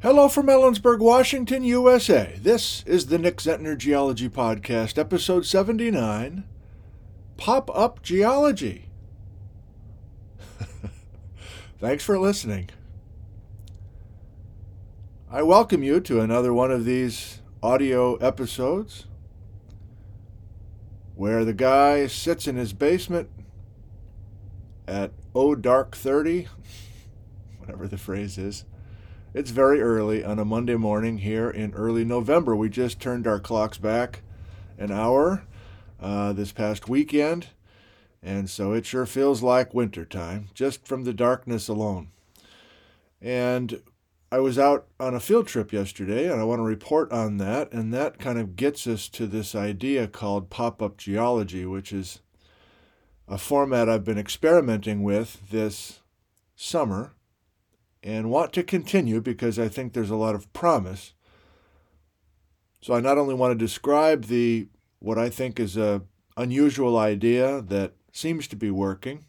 Hello from Ellensburg, Washington, USA. This is the Nick Zentner Geology Podcast, episode 79 Pop Up Geology. Thanks for listening. I welcome you to another one of these audio episodes where the guy sits in his basement at oh dark 30, whatever the phrase is it's very early on a Monday morning here in early November. We just turned our clocks back an hour uh, this past weekend, and so it sure feels like winter time just from the darkness alone. And I was out on a field trip yesterday, and I want to report on that. And that kind of gets us to this idea called pop up geology, which is a format I've been experimenting with this summer and want to continue because I think there's a lot of promise. So I not only want to describe the what I think is a unusual idea that seems to be working.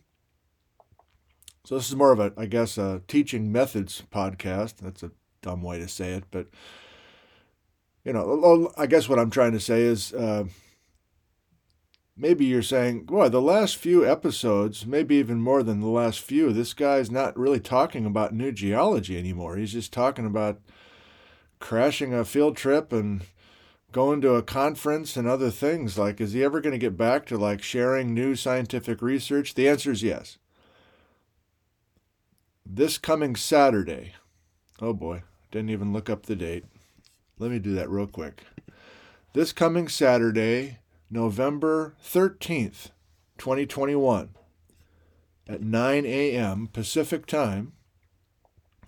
So this is more of a I guess a teaching methods podcast. That's a dumb way to say it, but you know, I guess what I'm trying to say is uh, maybe you're saying, boy, the last few episodes, maybe even more than the last few, this guy's not really talking about new geology anymore. He's just talking about crashing a field trip and going to a conference and other things. Like, is he ever going to get back to like sharing new scientific research? The answer is yes. This coming Saturday, oh boy, didn't even look up the date. Let me do that real quick. This coming Saturday, November 13th, 2021, at 9 a.m. Pacific time,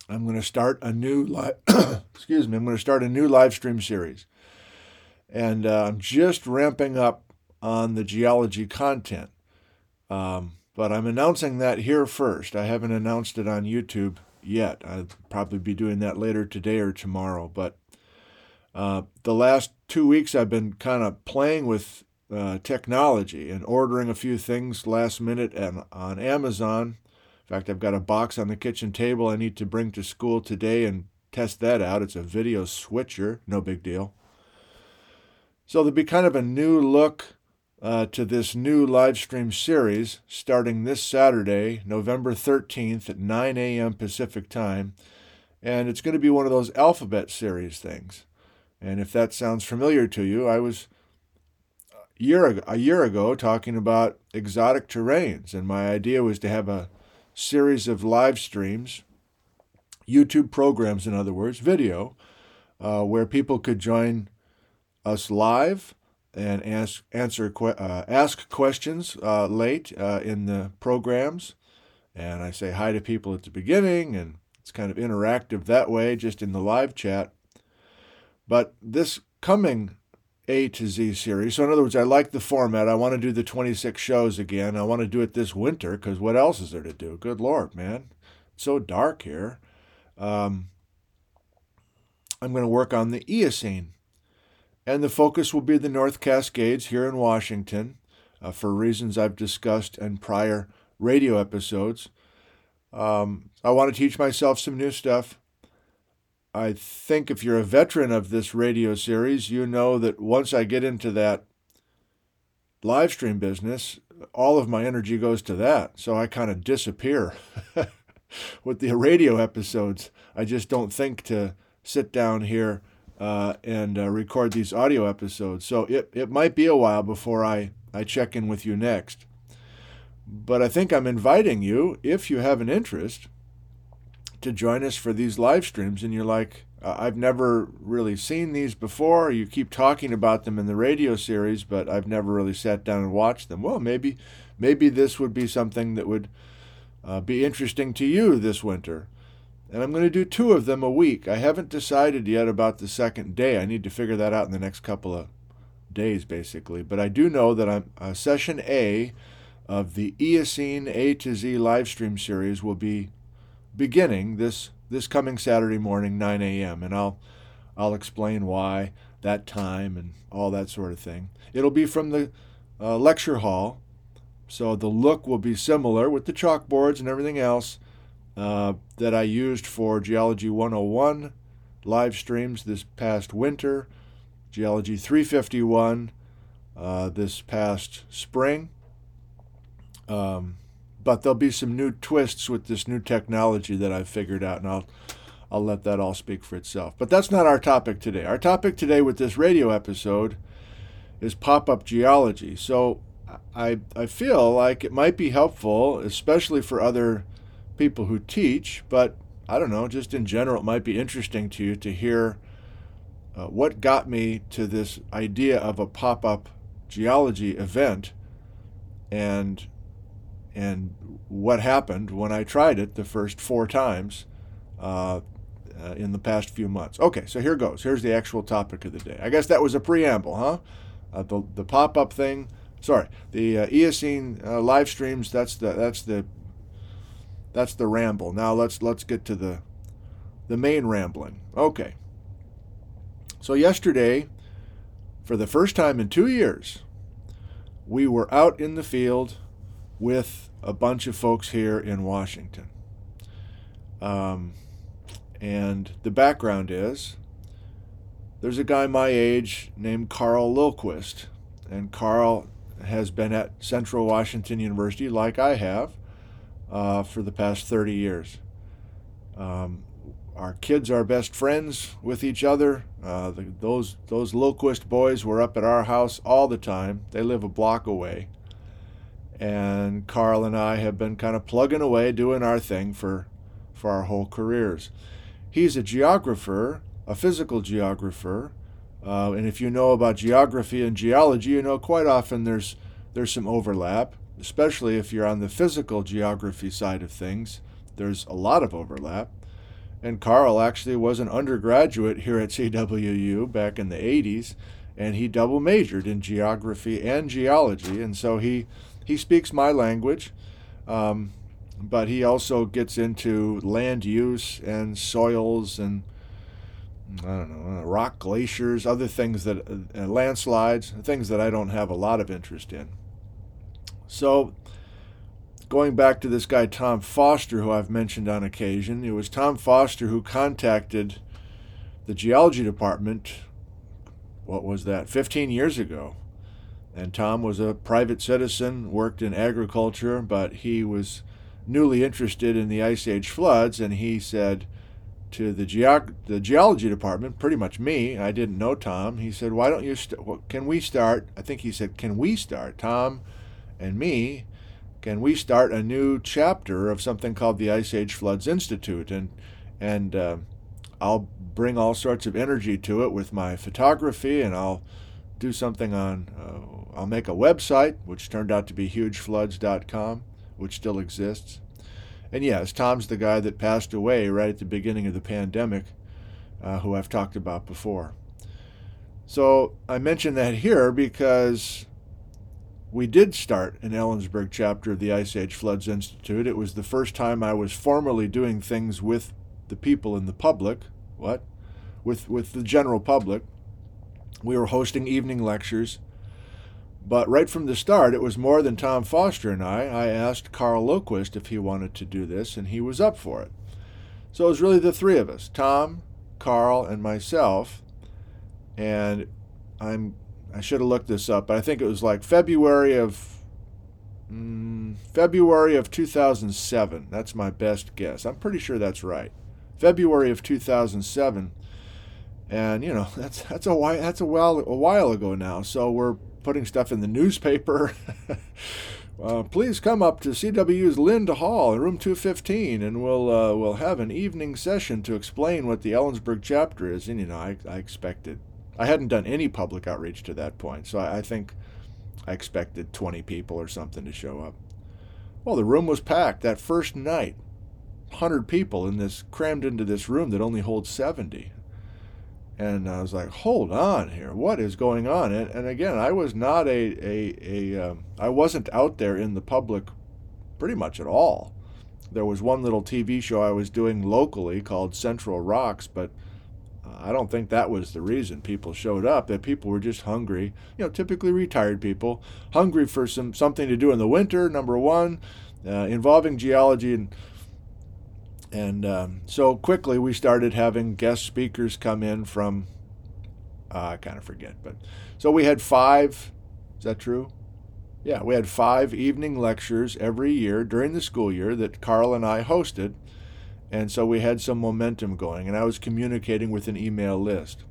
I'm going to start a new live. excuse me. I'm going to start a new live stream series, and uh, I'm just ramping up on the geology content. Um, but I'm announcing that here first. I haven't announced it on YouTube yet. I'll probably be doing that later today or tomorrow. But uh, the last two weeks, I've been kind of playing with uh, technology and ordering a few things last minute and on Amazon. In fact, I've got a box on the kitchen table I need to bring to school today and test that out. It's a video switcher, no big deal. So there'll be kind of a new look uh, to this new live stream series starting this Saturday, November 13th at 9 a.m. Pacific time. And it's going to be one of those alphabet series things. And if that sounds familiar to you, I was year a year ago talking about exotic terranes, and my idea was to have a series of live streams, YouTube programs, in other words, video, uh, where people could join us live and ask answer uh, ask questions uh, late uh, in the programs, and I say hi to people at the beginning, and it's kind of interactive that way, just in the live chat. But this coming a to Z series. So, in other words, I like the format. I want to do the 26 shows again. I want to do it this winter because what else is there to do? Good Lord, man. It's so dark here. Um, I'm going to work on the Eocene. And the focus will be the North Cascades here in Washington uh, for reasons I've discussed in prior radio episodes. Um, I want to teach myself some new stuff. I think if you're a veteran of this radio series, you know that once I get into that live stream business, all of my energy goes to that. So I kind of disappear with the radio episodes. I just don't think to sit down here uh, and uh, record these audio episodes. So it, it might be a while before I, I check in with you next. But I think I'm inviting you, if you have an interest, to join us for these live streams and you're like, I've never really seen these before. You keep talking about them in the radio series, but I've never really sat down and watched them. Well, maybe, maybe this would be something that would uh, be interesting to you this winter. And I'm going to do two of them a week. I haven't decided yet about the second day. I need to figure that out in the next couple of days, basically. But I do know that I'm uh, session A of the Eocene A to Z live stream series will be beginning this this coming Saturday morning, 9 a.m. And I'll I'll explain why that time and all that sort of thing. It'll be from the uh, lecture hall, so the look will be similar with the chalkboards and everything else uh, that I used for Geology 101 live streams this past winter, Geology 351 uh, this past spring. Um, but there'll be some new twists with this new technology that I've figured out, and I'll I'll let that all speak for itself. But that's not our topic today. Our topic today with this radio episode is pop-up geology. So I I feel like it might be helpful, especially for other people who teach, but I don't know, just in general, it might be interesting to you to hear uh, what got me to this idea of a pop-up geology event and and what happened when I tried it the first four times uh, uh, in the past few months. Okay, so here goes. Here's the actual topic of the day. I guess that was a preamble, huh? Uh, the the pop up thing. Sorry, the uh, Eocene uh, live streams. That's the that's the that's the ramble. Now let's let's get to the the main rambling. Okay. So yesterday, for the first time in two years, we were out in the field with a bunch of folks here in Washington. Um, and the background is there's a guy my age named Carl Lillquist, and Carl has been at Central Washington University, like I have, uh, for the past 30 years. Um, our kids are best friends with each other. Uh, the, those those Lillquist boys were up at our house all the time. They live a block away and Carl and I have been kind of plugging away doing our thing for for our whole careers. He's a geographer, a physical geographer, uh, and if you know about geography and geology, you know quite often there's there's some overlap, especially if you're on the physical geography side of things. There's a lot of overlap. And Carl actually was an undergraduate here at CWU back in the 80s, and he double majored in geography and geology, and so he he speaks my language, um, but he also gets into land use and soils and I don't know, uh, rock glaciers, other things that, uh, landslides, things that I don't have a lot of interest in. So, going back to this guy, Tom Foster, who I've mentioned on occasion, it was Tom Foster who contacted the geology department, what was that, 15 years ago, and Tom was a private citizen, worked in agriculture, but he was newly interested in the Ice Age floods, and he said to the, geog- the geology department, pretty much me, I didn't know Tom, he said, why don't you, st- well, can we start, I think he said, can we start, Tom and me, can we start a new chapter of something called the Ice Age Floods Institute? And, and uh, I'll bring all sorts of energy to it with my photography, and I'll do something on uh, I'll make a website, which turned out to be hugefloods.com, which still exists. And yes, Tom's the guy that passed away right at the beginning of the pandemic, uh, who I've talked about before. So I mention that here because we did start an Ellensburg chapter of the Ice Age Floods Institute. It was the first time I was formally doing things with the people in the public. What? With, with the general public. We were hosting evening lectures but right from the start, it was more than Tom Foster and I. I asked Carl Lillquist if he wanted to do this, and he was up for it. So it was really the three of us Tom, Carl, and myself. And I'm I should have looked this up, but I think it was like February of mm, February of 2007. That's my best guess. I'm pretty sure that's right. February of 2007, and you know that's that's a while that's a while a while ago now. So we're putting stuff in the newspaper. uh, please come up to CWU's Lind Hall in room 215, and we'll uh, we'll have an evening session to explain what the Ellensburg chapter is. And you know, I, I expected I hadn't done any public outreach to that point, so I, I think I expected 20 people or something to show up. Well, the room was packed that first night. 100 people in this crammed into this room that only holds 70 and I was like, "Hold on here, what is going on?" And, and again, I was not a a, a um, I wasn't out there in the public, pretty much at all. There was one little TV show I was doing locally called Central Rocks, but uh, I don't think that was the reason people showed up. That people were just hungry. You know, typically retired people, hungry for some something to do in the winter. Number one, uh, involving geology and And um, so quickly we started having guest speakers come in from, uh, I kind of forget, but so we had five, is that true? Yeah, we had five evening lectures every year during the school year that Carl and I hosted. And so we had some momentum going, and I was communicating with an email list.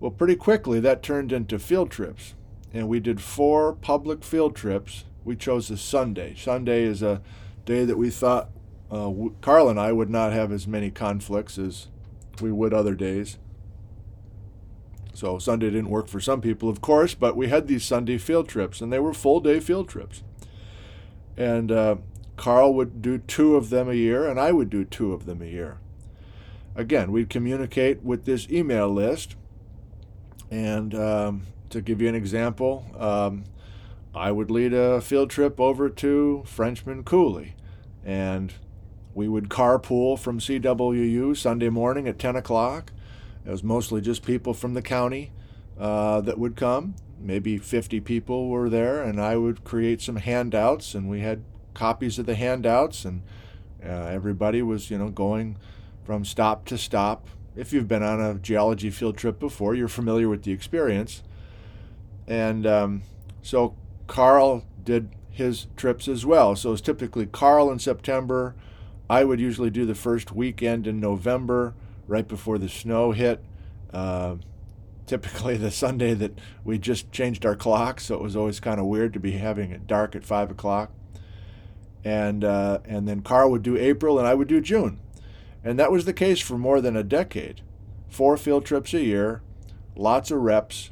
Well, pretty quickly that turned into field trips, and we did four public field trips. We chose a Sunday. Sunday is a day that we thought uh, Carl and I would not have as many conflicts as we would other days. So Sunday didn't work for some people, of course, but we had these Sunday field trips, and they were full day field trips. And uh, Carl would do two of them a year, and I would do two of them a year. Again, we'd communicate with this email list. And um, to give you an example, um, I would lead a field trip over to Frenchman Coulee. and we would carpool from CWU Sunday morning at 10 o'clock it was mostly just people from the county uh, that would come. Maybe 50 people were there, and I would create some handouts, and we had copies of the handouts, and uh, everybody was, you know, going from stop to stop. If you've been on a geology field trip before, you're familiar with the experience. And um, so Carl did his trips as well. So it's typically Carl in September. I would usually do the first weekend in November right before the snow hit. Uh, typically the Sunday that we just changed our clock, so it was always kind of weird to be having it dark at five o'clock. And uh, and then Carl would do April, and I would do June, and that was the case for more than a decade. Four field trips a year, lots of reps,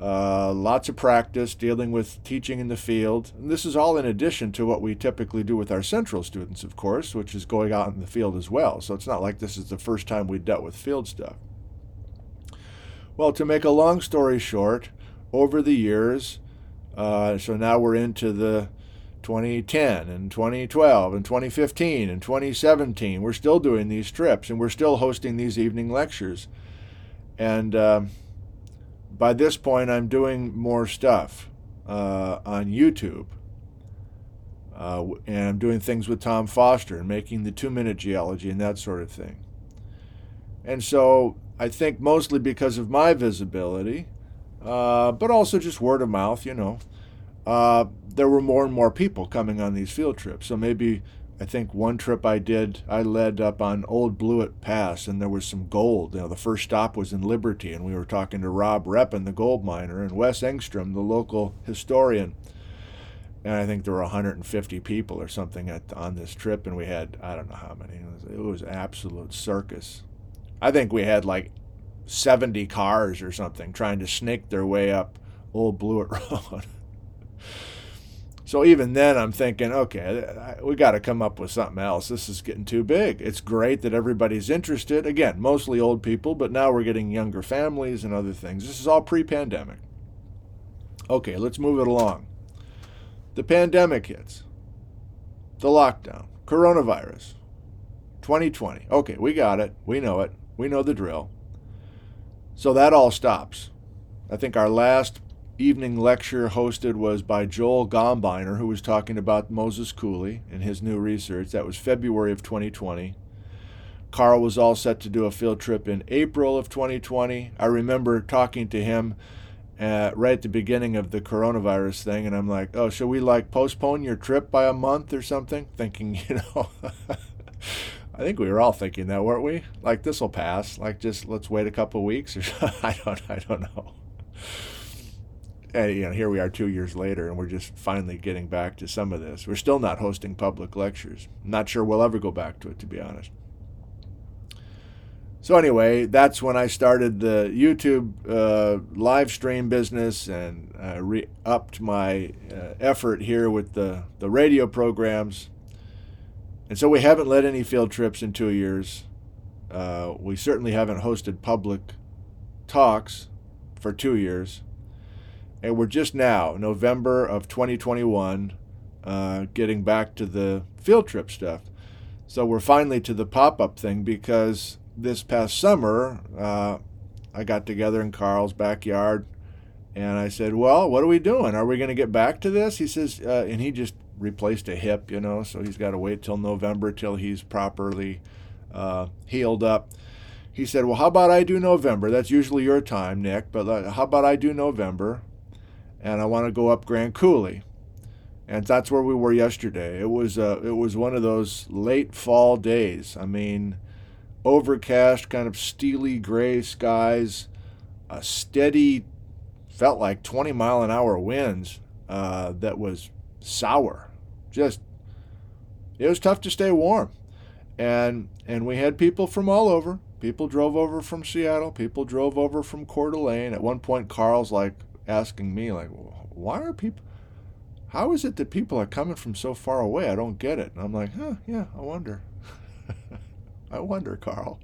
uh, lots of practice dealing with teaching in the field. And this is all in addition to what we typically do with our central students, of course, which is going out in the field as well. So it's not like this is the first time we dealt with field stuff. Well, to make a long story short, over the years, uh, so now we're into the 2010 and 2012 and 2015 and 2017. We're still doing these trips and we're still hosting these evening lectures. And um, by this point, I'm doing more stuff uh, on YouTube. Uh, and I'm doing things with Tom Foster and making the two minute geology and that sort of thing. And so I think mostly because of my visibility, uh, but also just word of mouth, you know, uh, there were more and more people coming on these field trips. So maybe I think one trip I did, I led up on Old Blewett Pass, and there was some gold. You know, the first stop was in Liberty, and we were talking to Rob Reppin, the gold miner, and Wes Engstrom, the local historian. And I think there were 150 people or something at, on this trip, and we had I don't know how many. It was, it was absolute circus. I think we had like 70 cars or something trying to snake their way up Old Blewett Road. So even then, I'm thinking, okay, we got to come up with something else. This is getting too big. It's great that everybody's interested. Again, mostly old people, but now we're getting younger families and other things. This is all pre pandemic. Okay, let's move it along. The pandemic hits, the lockdown, coronavirus, 2020. Okay, we got it. We know it. We know the drill. So that all stops. I think our last evening lecture hosted was by Joel Gombiner, who was talking about Moses Coulee and his new research. That was February of 2020. Carl was all set to do a field trip in April of 2020. I remember talking to him uh, right at the beginning of the coronavirus thing, and I'm like, "Oh, should we like postpone your trip by a month or something?" Thinking, you know, I think we were all thinking that, weren't we? Like this will pass. Like just let's wait a couple weeks, or I don't, I don't know and you know here we are two years later and we're just finally getting back to some of this. We're still not hosting public lectures. Not sure we'll ever go back to it to be honest. So anyway that's when i started the youtube uh, live stream business and uh, re- upped my uh, effort here with the, the radio programs. And so we haven't led any field trips in two years. Uh, we certainly haven't hosted public talks for two years and we're just now, November of 2021, uh, getting back to the field trip stuff. So we're finally to the pop up thing because this past summer, uh, I got together in Carl's backyard and I said, Well, what are we doing? Are we going to get back to this? He says, uh, and he just replaced a hip, you know, so he's got to wait till November till he's properly uh, healed up. He said, Well, how about I do November? That's usually your time, Nick, but uh, how about I do November? And I want to go up Grand Coulee. And that's where we were yesterday. It was uh, it was one of those late fall days. I mean, overcast, kind of steely gray skies, a steady, felt like 20 mile an hour winds uh, that was sour. Just, it was tough to stay warm. And, and we had people from all over. People drove over from Seattle. People drove over from Coeur d'Alene. At one point, Carl's like asking me, like, why are people, how is it that people are coming from so far away? I don't get it. And I'm like, huh, yeah, I wonder. I wonder, Carl.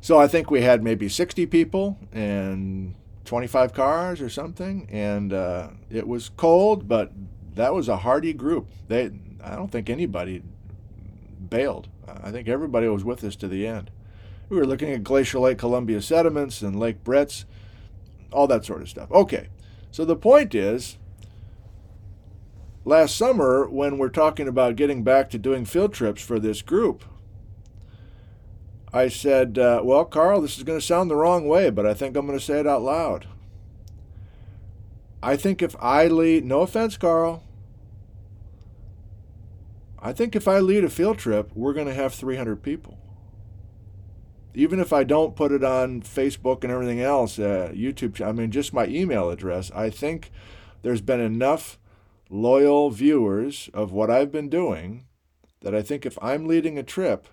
So I think we had maybe 60 people and 25 cars or something, and uh, it was cold, but that was a hardy group. They, I don't think anybody bailed. I think everybody was with us to the end. We were looking at Glacial Lake Columbia sediments and Lake Bretz, all that sort of stuff. Okay, so the point is, last summer when we're talking about getting back to doing field trips for this group, I said, uh, Well, Carl, this is going to sound the wrong way, but I think I'm going to say it out loud. I think if I lead, no offense, Carl, I think if I lead a field trip, we're going to have 300 people. Even if I don't put it on Facebook and everything else, uh, YouTube, I mean, just my email address, I think there's been enough loyal viewers of what I've been doing that I think if I'm leading a trip,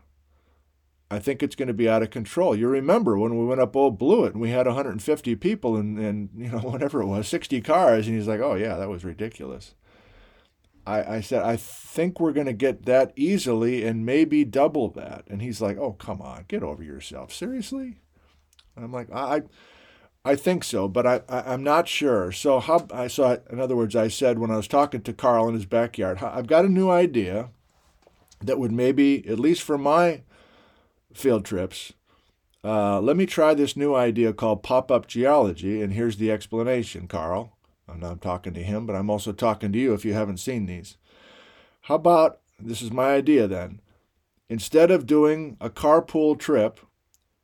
I think it's going to be out of control. You remember when we went up Old Blewett and we had 150 people and, and you know whatever it was, 60 cars, and he's like, "Oh yeah, that was ridiculous." I, I said, "I think we're going to get that easily and maybe double that," and he's like, "Oh come on, get over yourself, seriously." And I'm like, "I, I think so, but I, I am not sure." So how I saw, in other words, I said when I was talking to Carl in his backyard, I've got a new idea that would maybe, at least for my field trips. Uh, let me try this new idea called pop up geology, and here's the explanation, Carl. I'm not talking to him, but I'm also talking to you if you haven't seen these. How about this is my idea then? Instead of doing a carpool trip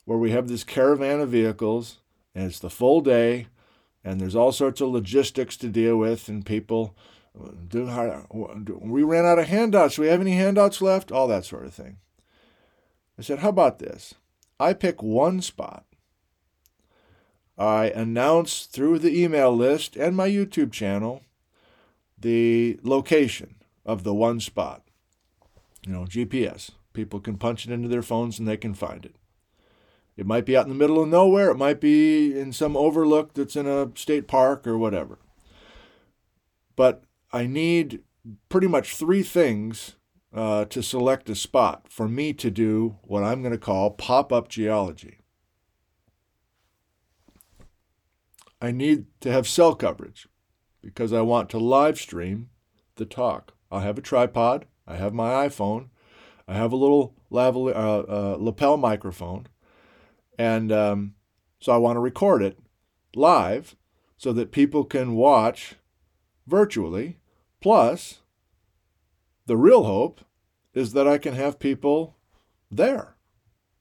where we have this caravan of vehicles and it's the full day and there's all sorts of logistics to deal with and people do we ran out of handouts. Do we have any handouts left? All that sort of thing. I said, How about this? I pick one spot. I announce through the email list and my YouTube channel the location of the one spot. You know, GPS. People can punch it into their phones and they can find it. It might be out in the middle of nowhere, it might be in some overlook that's in a state park or whatever. But I need pretty much three things uh, to select a spot for me to do what I'm going to call pop up geology. I need to have cell coverage because I want to live stream the talk. I'll have a tripod, I have my iPhone, I have a little uh, uh, lapel microphone, and um, so I want to record it live so that people can watch virtually. Plus, the real hope is that I can have people there.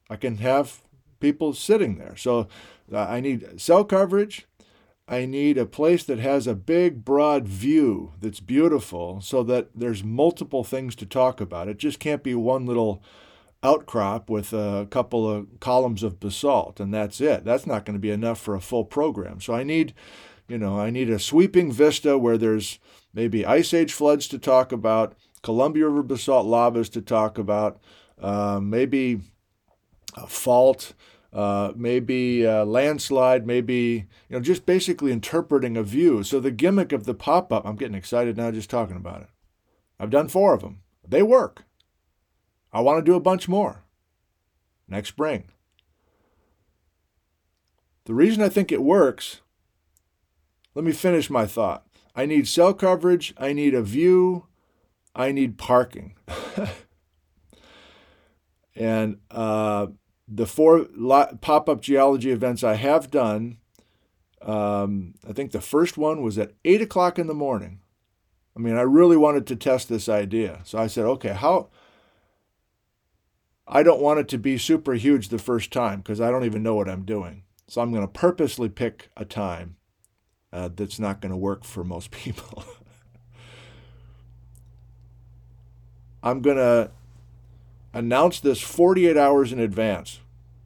I can have people sitting there. So uh, I need cell coverage. I need a place that has a big, broad view that's beautiful so that there's multiple things to talk about. It just can't be one little outcrop with a couple of columns of basalt and that's it. That's not going to be enough for a full program. So I need, you know, I need a sweeping vista where there's maybe ice age floods to talk about, Columbia River basalt lavas to talk about, uh, maybe a fault, uh, maybe a landslide, maybe you know just basically interpreting a view. So the gimmick of the pop-up, I'm getting excited now just talking about it. I've done four of them. They work. I want to do a bunch more next spring. The reason I think it works, let me finish my thought. I need cell coverage, I need a view, I need parking. and uh, the four pop up geology events I have done, um, I think the first one was at 8 o'clock in the morning. I mean, I really wanted to test this idea. So I said, okay, how. I don't want it to be super huge the first time because I don't even know what I'm doing. So I'm going to purposely pick a time uh, that's not going to work for most people. I'm going to announce this 48 hours in advance.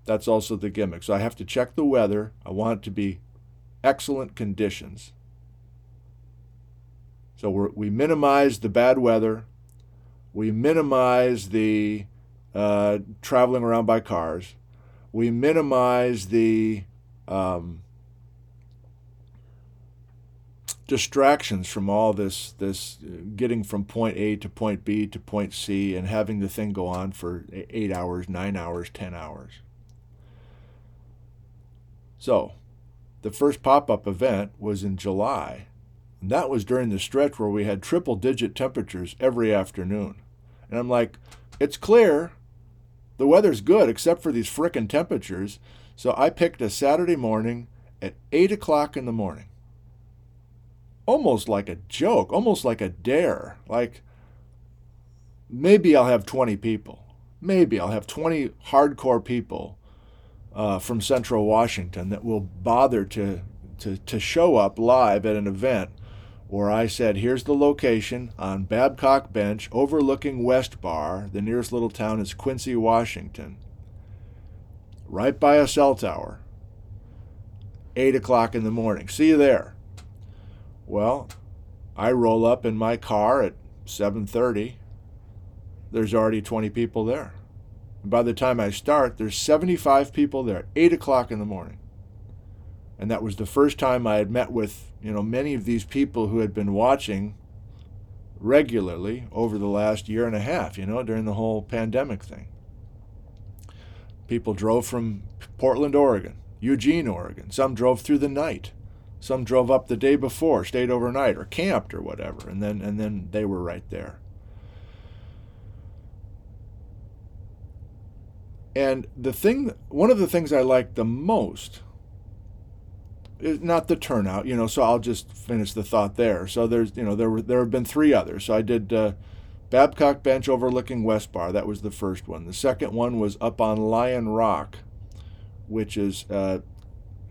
That's also the gimmick. So I have to check the weather. I want it to be excellent conditions. So we minimize the bad weather. We minimize the uh, traveling around by cars. We minimize the um, distractions from all this this uh, getting from point A to point B to point C and having the thing go on for eight hours, nine hours, ten hours. So, the first pop up event was in July. And that was during the stretch where we had triple digit temperatures every afternoon. And I'm like, it's clear. The weather's good except for these frickin' temperatures. So I picked a Saturday morning at 8 o'clock in the morning. Almost like a joke, almost like a dare. Like, maybe I'll have 20 people. Maybe I'll have 20 hardcore people uh, from Central Washington that will bother to, to, to show up live at an event where I said, here's the location on Babcock Bench overlooking West Bar. The nearest little town is Quincy, Washington. Right by a cell tower. 8 o'clock in the morning. See you there. Well, I roll up in my car at 7:30. There's already 20 people there. And by the time I start, there's 75 people there, 8 o'clock in the morning. And that was the first time I had met with, you know, many of these people who had been watching regularly over the last year and a half, you know, during the whole pandemic thing. People drove from Portland, Oregon, Eugene, Oregon. Some drove through the night. Some drove up the day before, stayed overnight, or camped or whatever, and then and then they were right there. And the thing, one of the things I like the most is not the turnout, you know. So I'll just finish the thought there. So there's, you know, there were there have been three others. So I did uh, Babcock Bench overlooking West Bar. That was the first one. The second one was up on Lion Rock, which is a,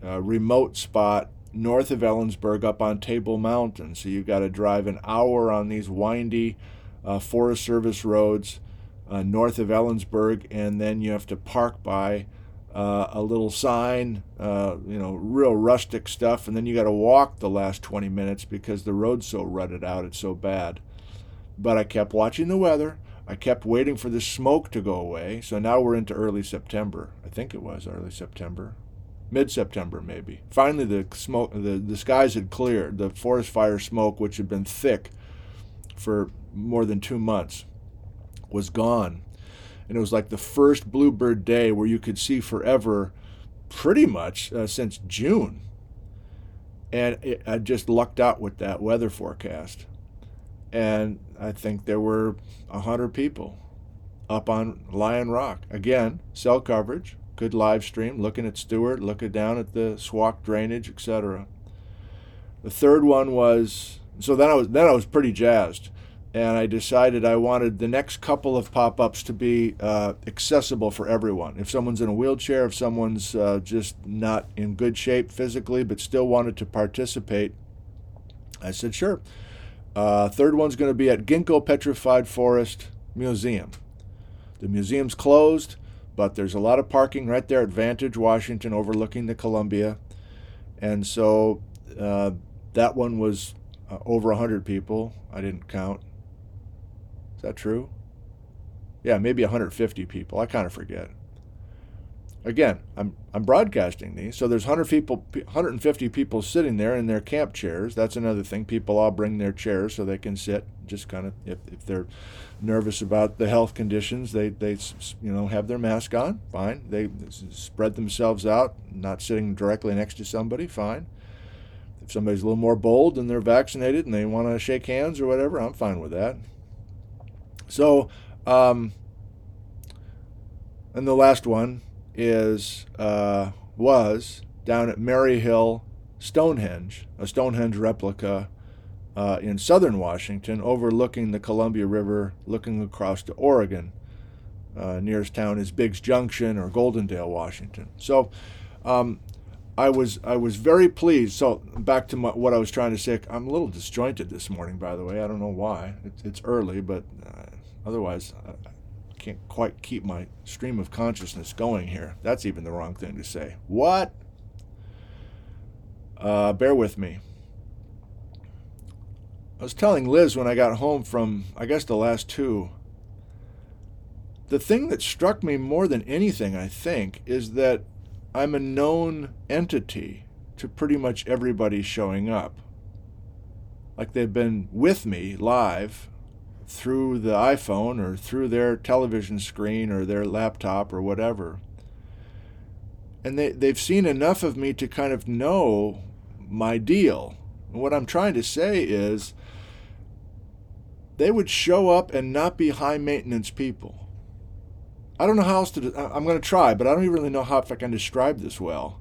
a remote spot north of Ellensburg, up on Table Mountain. So you've got to drive an hour on these windy uh, Forest Service roads uh, north of Ellensburg, and then you have to park by uh, a little sign, uh, you know, real rustic stuff, and then you got to walk the last 20 minutes because the road's so rutted out, it's so bad. But I kept watching the weather. I kept waiting for the smoke to go away. So now we're into early September. I think it was early September, mid September maybe. Finally, the smoke, the, the skies had cleared. The forest fire smoke, which had been thick for more than two months, was gone. And it was like the first bluebird day where you could see forever, pretty much uh, since June. And it, I just lucked out with that weather forecast. And I think there were 100 people up on Lion Rock. Again, cell coverage, good live stream, looking at Stuart, looking down at the Swauk drainage, etc. The third one was so then I was then I was pretty jazzed and I decided I wanted the next couple of pop ups to be uh, accessible for everyone. If someone's in a wheelchair, if someone's uh, just not in good shape physically but still wanted to participate, I said, sure. Uh, third one's going to be at Ginkgo Petrified Forest Museum. The museum's closed, but there's a lot of parking right there at Vantage, Washington, overlooking the Columbia. And so uh, that one was uh, over 100 people. I didn't count. Is that true? Yeah, maybe 150 people. I kind of forget. Again, I'm I'm broadcasting these, so there's 100 people, 150 people sitting there in their camp chairs. That's another thing. People all bring their chairs so they can sit. Just kind of if, if they're nervous about the health conditions, they they you know have their mask on. Fine. They spread themselves out, not sitting directly next to somebody. Fine. If somebody's a little more bold and they're vaccinated and they want to shake hands or whatever, I'm fine with that. So, um, and the last one is uh, was down at Maryhill Stonehenge, a Stonehenge replica uh, in southern Washington, overlooking the Columbia River, looking across to Oregon. Uh, nearest town is Biggs Junction or Goldendale, Washington. So um, I was I was very pleased. So back to my, what I was trying to say. I'm a little disjointed this morning, by the way. I don't know why. It's, it's early, but uh, otherwise can't quite keep my stream of consciousness going here. That's even the wrong thing to say. What? Uh, bear with me. I was telling Liz when I got home from, I guess, the last two. The thing that struck me more than anything, I think, is that I'm a known entity to pretty much everybody showing up. Like they've been with me live through the iPhone or through their television screen or their laptop or whatever. And they, they've seen enough of me to kind of know my deal. And what I'm trying to say is they would show up and not be high maintenance people. I don't know how else to. I'm going to try, but I don't even really know how if I can describe this well.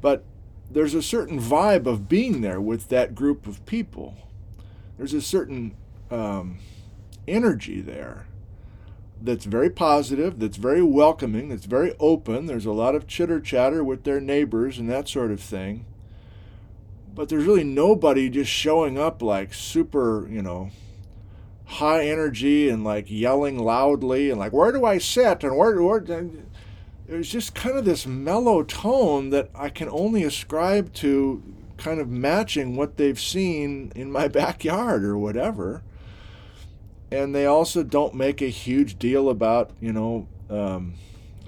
But there's a certain vibe of being there with that group of people. There's a certain um, energy there that's very positive, that's very welcoming, that's very open. There's a lot of chitter chatter with their neighbors and that sort of thing. But there's really nobody just showing up like super, you know, high energy and like yelling loudly and like where do I sit and where where was just kind of this mellow tone that I can only ascribe to kind of matching what they've seen in my backyard or whatever. And they also don't make a huge deal about, you know, um,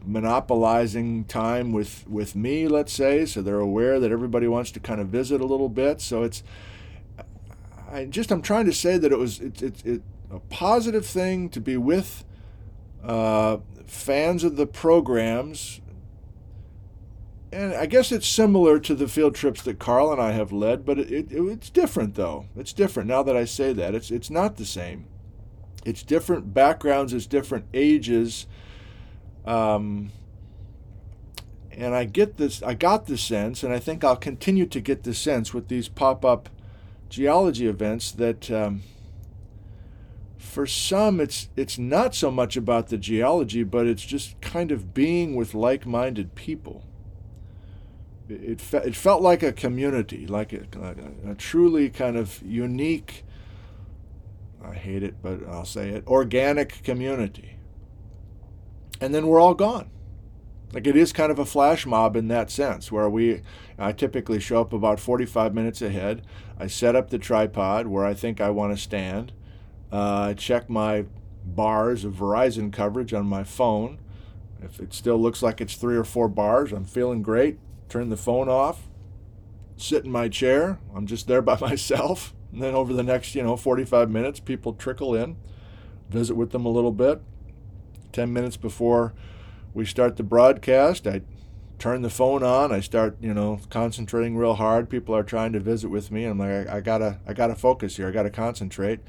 monopolizing time with, with me, let's say. So they're aware that everybody wants to kind of visit a little bit. So it's, I just, I'm trying to say that it was, it, it, it a positive thing to be with uh, fans of the programs. And I guess it's similar to the field trips that Carl and I have led, but it, it, it's different though. It's different now that I say that. It's, it's not the same. It's different backgrounds, it's different ages. Um, and I get this, I got the sense, and I think I'll continue to get the sense with these pop up geology events that. Um, for some it's it's not so much about the geology but it's just kind of being with like-minded people it, fe- it felt like a community like a, a, a truly kind of unique i hate it but i'll say it organic community and then we're all gone like it is kind of a flash mob in that sense where we i typically show up about 45 minutes ahead i set up the tripod where i think i want to stand uh, I check my bars of Verizon coverage on my phone. If it still looks like it's three or four bars, I'm feeling great. Turn the phone off, sit in my chair. I'm just there by myself. And then over the next, you know, 45 minutes, people trickle in, visit with them a little bit. 10 minutes before we start the broadcast, I turn the phone on. I start, you know, concentrating real hard. People are trying to visit with me. I'm like, I, I gotta, I gotta focus here. I gotta concentrate.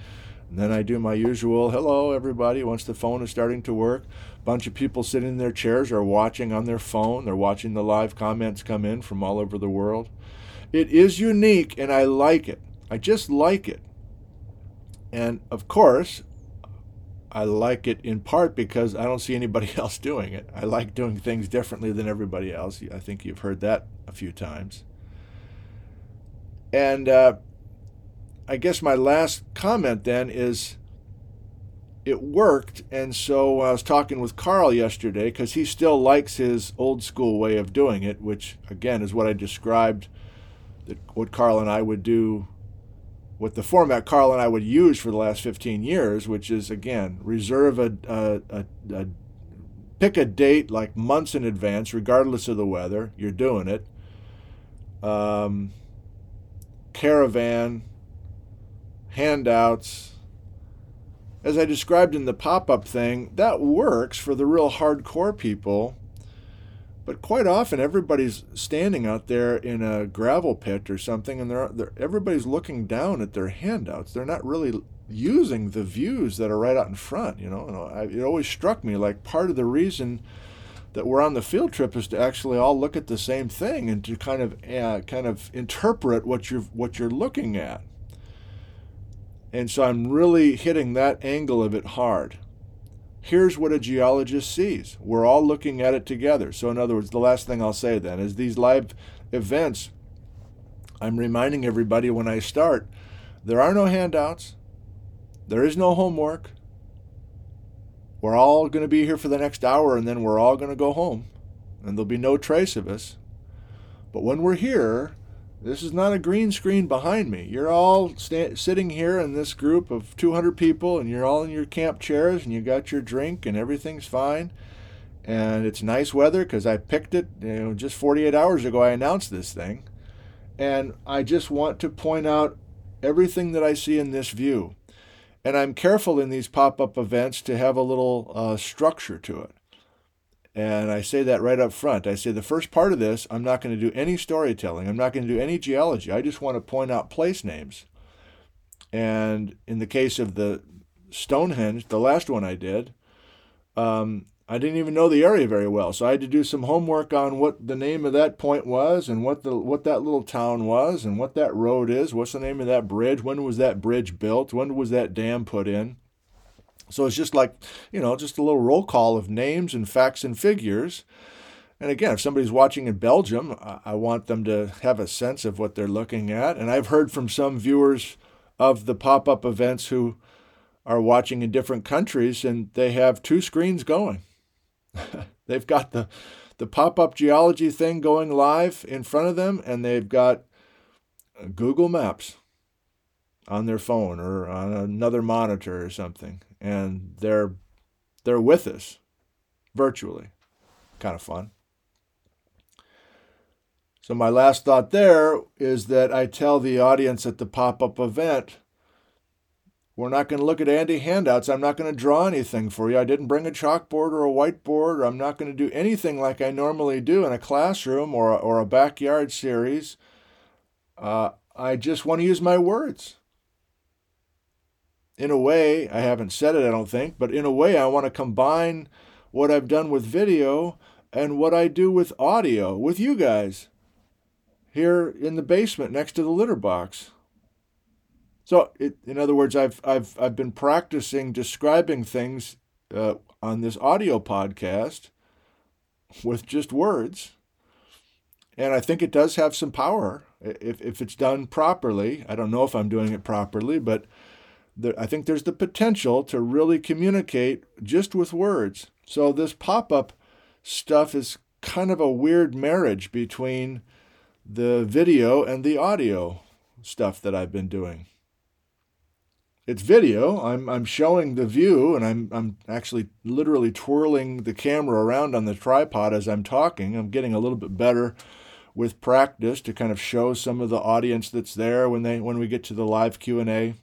And then I do my usual hello, everybody, once the phone is starting to work. A bunch of people sitting in their chairs are watching on their phone. They're watching the live comments come in from all over the world. It is unique, and I like it. I just like it. And of course, I like it in part because I don't see anybody else doing it. I like doing things differently than everybody else. I think you've heard that a few times. And uh, I guess my last comment then is it worked. And so I was talking with Carl yesterday because he still likes his old school way of doing it, which again is what I described that what Carl and I would do, what the format Carl and I would use for the last 15 years, which is again, reserve a, a, a, a pick a date like months in advance, regardless of the weather, you're doing it. Um, caravan, handouts. As I described in the pop up thing, that works for the real hardcore people. But quite often, everybody's standing out there in a gravel pit or something, and they're, they're, everybody's looking down at their handouts. They're not really using the views that are right out in front. You know, I, it always struck me like part of the reason that we're on the field trip is to actually all look at the same thing and to kind of uh, kind of interpret what you're what you're looking at. And so I'm really hitting that angle of it hard. Here's what a geologist sees. We're all looking at it together. So, in other words, the last thing I'll say then is these live events, I'm reminding everybody when I start, there are no handouts, there is no homework. We're all going to be here for the next hour and then we're all going to go home and there'll be no trace of us. But when we're here, this is not a green screen behind me. You're all sta- sitting here in this group of 200 people, and you're all in your camp chairs, and you got your drink, and everything's fine. And it's nice weather because I picked it. You know, just 48 hours ago, I announced this thing, and I just want to point out everything that I see in this view. And I'm careful in these pop-up events to have a little uh, structure to it. And I say that right up front. I say the first part of this, I'm not going to do any storytelling. I'm not going to do any geology. I just want to point out place names. And in the case of the Stonehenge, the last one I did, um, I didn't even know the area very well. So I had to do some homework on what the name of that point was and what the what that little town was and what that road is. What's the name of that bridge? When was that bridge built? When was that dam put in? So it's just like, you know, just a little roll call of names and facts and figures. And again, if somebody's watching in Belgium, I want them to have a sense of what they're looking at. And I've heard from some viewers of the pop up events who are watching in different countries and they have two screens going. they've got the, the pop up geology thing going live in front of them, and they've got Google Maps on their phone or on another monitor or something and they're they're with us virtually kind of fun so my last thought there is that i tell the audience at the pop-up event we're not going to look at Andy handouts. I'm not going to draw anything for you. I didn't bring a chalkboard or a whiteboard. Or I'm not going to do anything like I normally do in a classroom or a, or a backyard series. Uh, I just want to use my words in a way, I haven't said it, I don't think, but in a way, I want to combine what I've done with video and what I do with audio with you guys here in the basement next to the litter box. So, it, in other words, I've, I've, I've been practicing describing things uh, on this audio podcast with just words. And I think it does have some power if, if it's done properly. I don't know if I'm doing it properly, but there, I think there's the potential to really communicate just with words. So this pop up stuff is kind of a weird marriage between the video and the audio stuff that I've been doing. It's video. I'm I'm showing the view and I'm I'm actually literally twirling the camera around on the tripod as I'm talking. I'm getting a little bit better with practice to kind of show some of the audience that's there when they when we get to the live Q&A.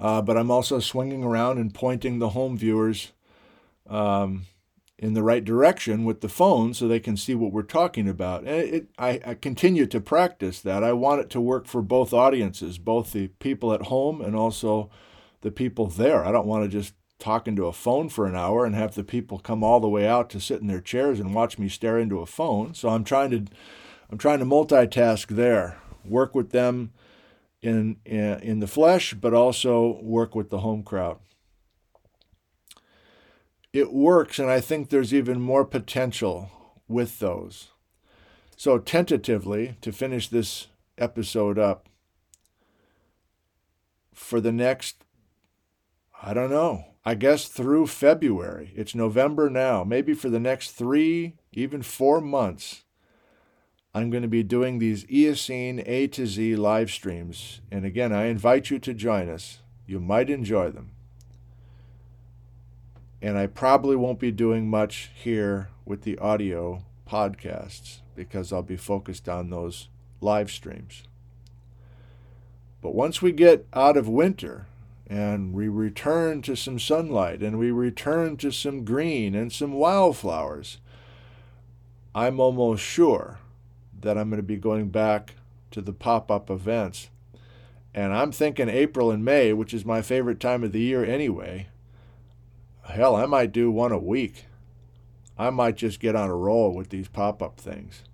Uh, but I'm also swinging around and pointing the home viewers um, in the right direction with the phone so they can see what we're talking about. And it, I, I continue to practice that. I want it to work for both audiences, both the people at home and also the people there. I don't want to just talk into a phone for an hour and have the people come all the way out to sit in their chairs and watch me stare into a phone. So I'm trying to I'm trying to multitask there, work with them in, in, the flesh, but also work with the home crowd. It works, and I think there's even more potential with those. So, tentatively, to finish this episode up, for the next, I don't know, I guess through February, it's November now, maybe for the next three, even four months, I'm going to be doing these Eocene A to Z live streams. And again, I invite you to join us. You might enjoy them. And I probably won't be doing much here with the audio podcasts because I'll be focused on those live streams. But once we get out of winter and we return to some sunlight and we return to some green and some wildflowers, I'm almost sure that I'm going to be going back to the pop up events. And I'm thinking April and May, which is my favorite time of the year anyway. Hell, I might do one a week. I might just get on a roll with these pop up things.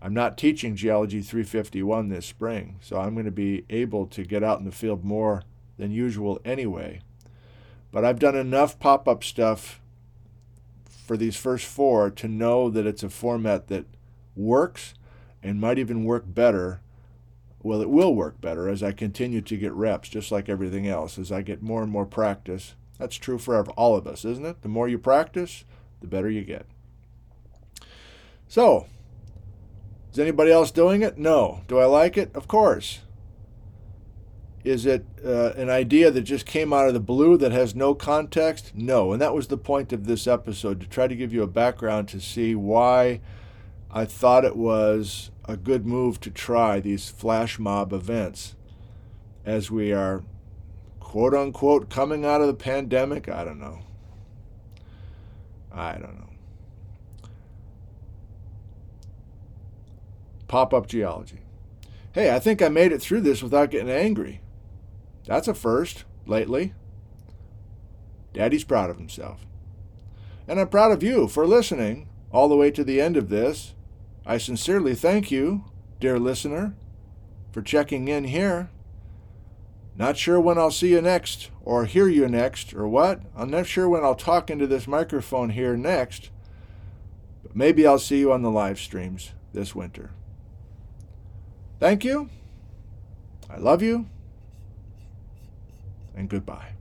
I'm not teaching Geology 351 this spring, so I'm going to be able to get out in the field more than usual anyway. But I've done enough pop up stuff for these first four to know that it's a format that works and might even work better. Well, it will work better as I continue to get reps, just like everything else. As I get more and more practice, that's true for all of us, isn't it? The more you practice, the better you get. So, is anybody else doing it? No. Do I like it? Of course. Is it uh, an idea that just came out of the blue that has no context? No. And that was the point of this episode to try to give you a background to see why I thought it was a good move to try these flash mob events as we are quote unquote coming out of the pandemic. I don't know. I don't know. Pop up geology. Hey, I think I made it through this without getting angry. That's a first lately. Daddy's proud of himself. And I'm proud of you for listening all the way to the end of this. I sincerely thank you, dear listener, for checking in here. Not sure when I'll see you next, or hear you next, or what. I'm not sure when I'll talk into this microphone here next, but maybe I'll see you on the live streams this winter. Thank you. I love you. And goodbye.